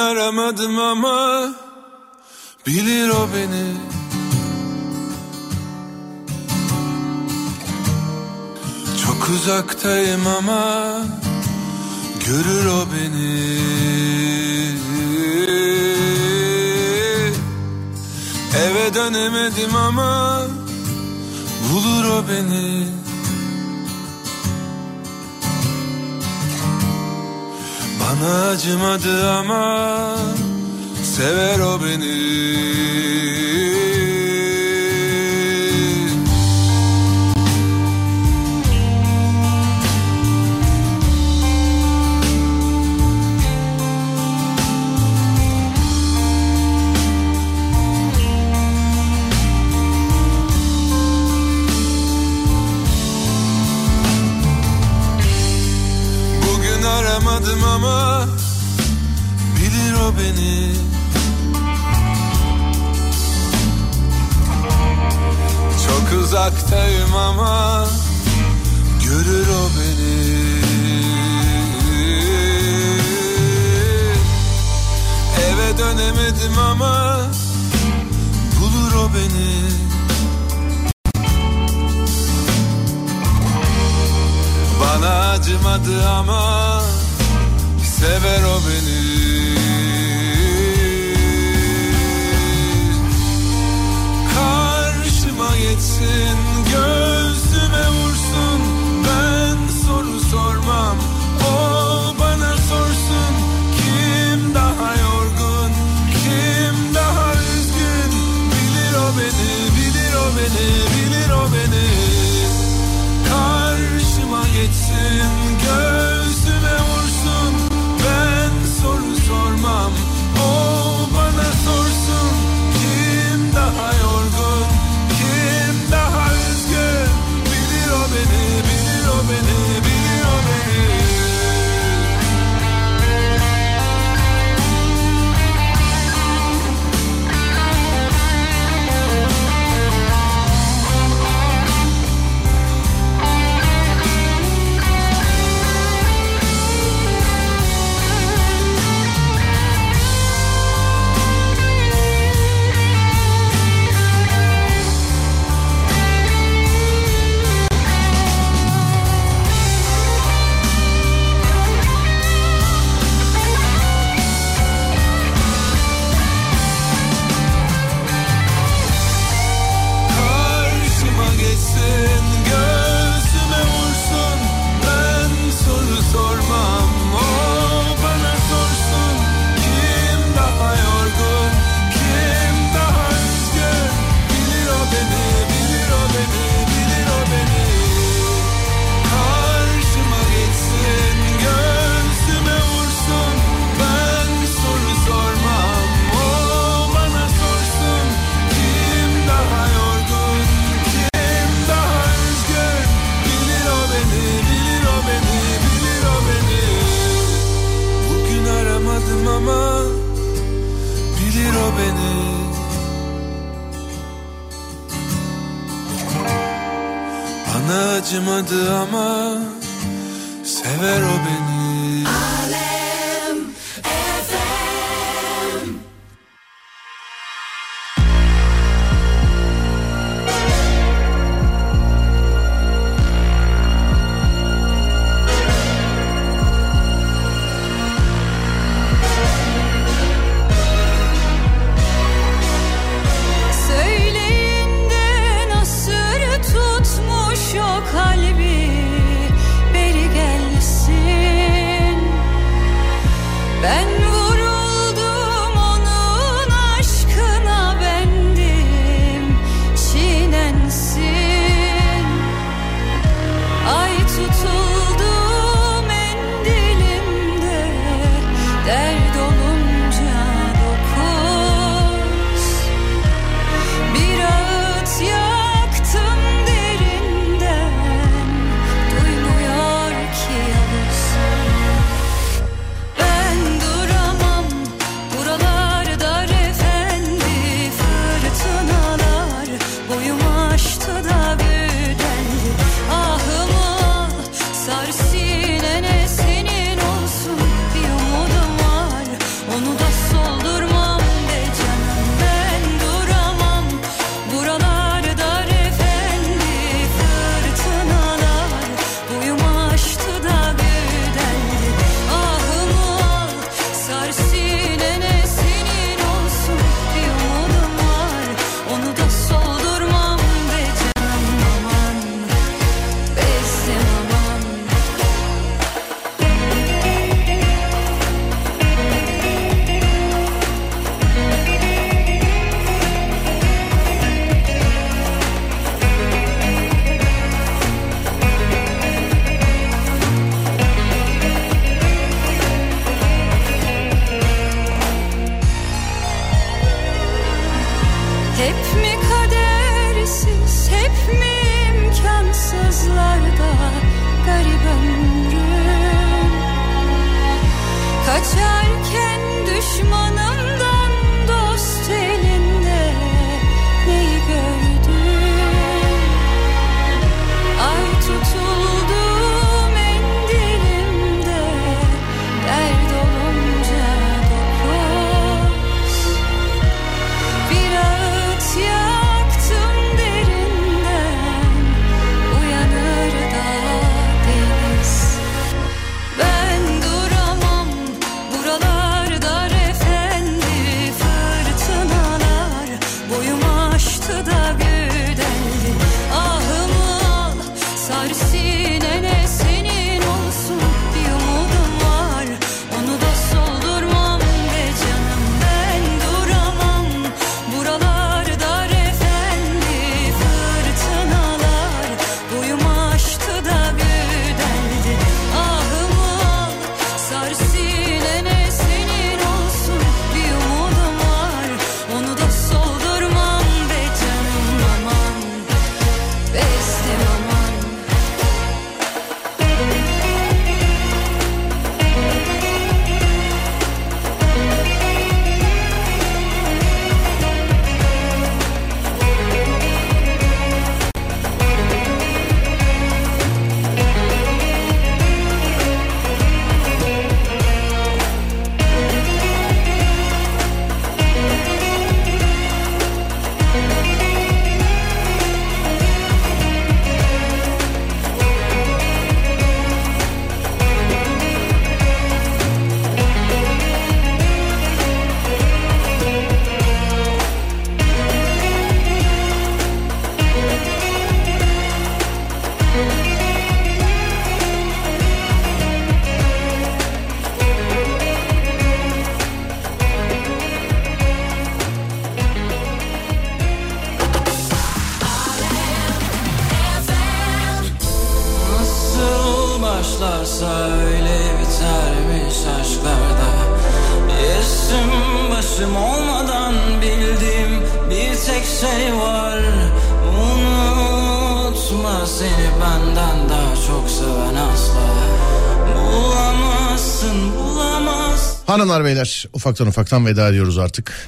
Speaker 12: aramadım ama bilir o beni. Çok uzaktayım ama görür o beni. Eve dönemedim ama bulur o beni Acımadı ama sever o beni aramadım ama bilir o beni. Çok uzaktayım ama görür o beni. Eve dönemedim ama bulur o beni. Bana acımadı ama sever o beni. Karşıma geçsin göğsüme vursun. Ben soru sormam o bana sorsun. Kim daha yorgun kim daha üzgün? Bilir o beni bilir o beni bilir o beni. Karşıma geçsin göğsüme
Speaker 1: Hanımlar beyler ufaktan ufaktan veda ediyoruz artık.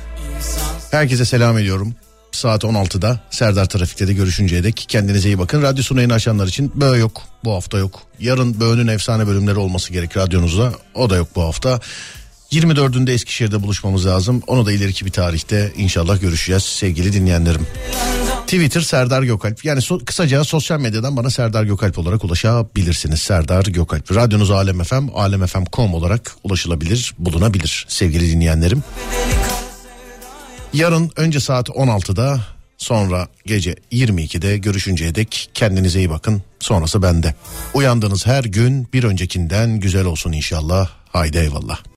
Speaker 1: Herkese selam ediyorum. Saat 16'da Serdar Trafik'te de görüşünceye dek kendinize iyi bakın. Radyo sunayını açanlar için böğ yok bu hafta yok. Yarın böğünün efsane bölümleri olması gerek radyonuzda o da yok bu hafta. 24'ünde Eskişehir'de buluşmamız lazım. Onu da ileriki bir tarihte inşallah görüşeceğiz sevgili dinleyenlerim. Twitter Serdar Gökalp. Yani so- kısaca sosyal medyadan bana Serdar Gökalp olarak ulaşabilirsiniz. Serdar Gökalp. Radyonuz Alem FM, alemfm.com olarak ulaşılabilir, bulunabilir sevgili dinleyenlerim. Yarın önce saat 16'da sonra gece 22'de görüşünceye dek kendinize iyi bakın. Sonrası bende. Uyandığınız her gün bir öncekinden güzel olsun inşallah. Haydi eyvallah.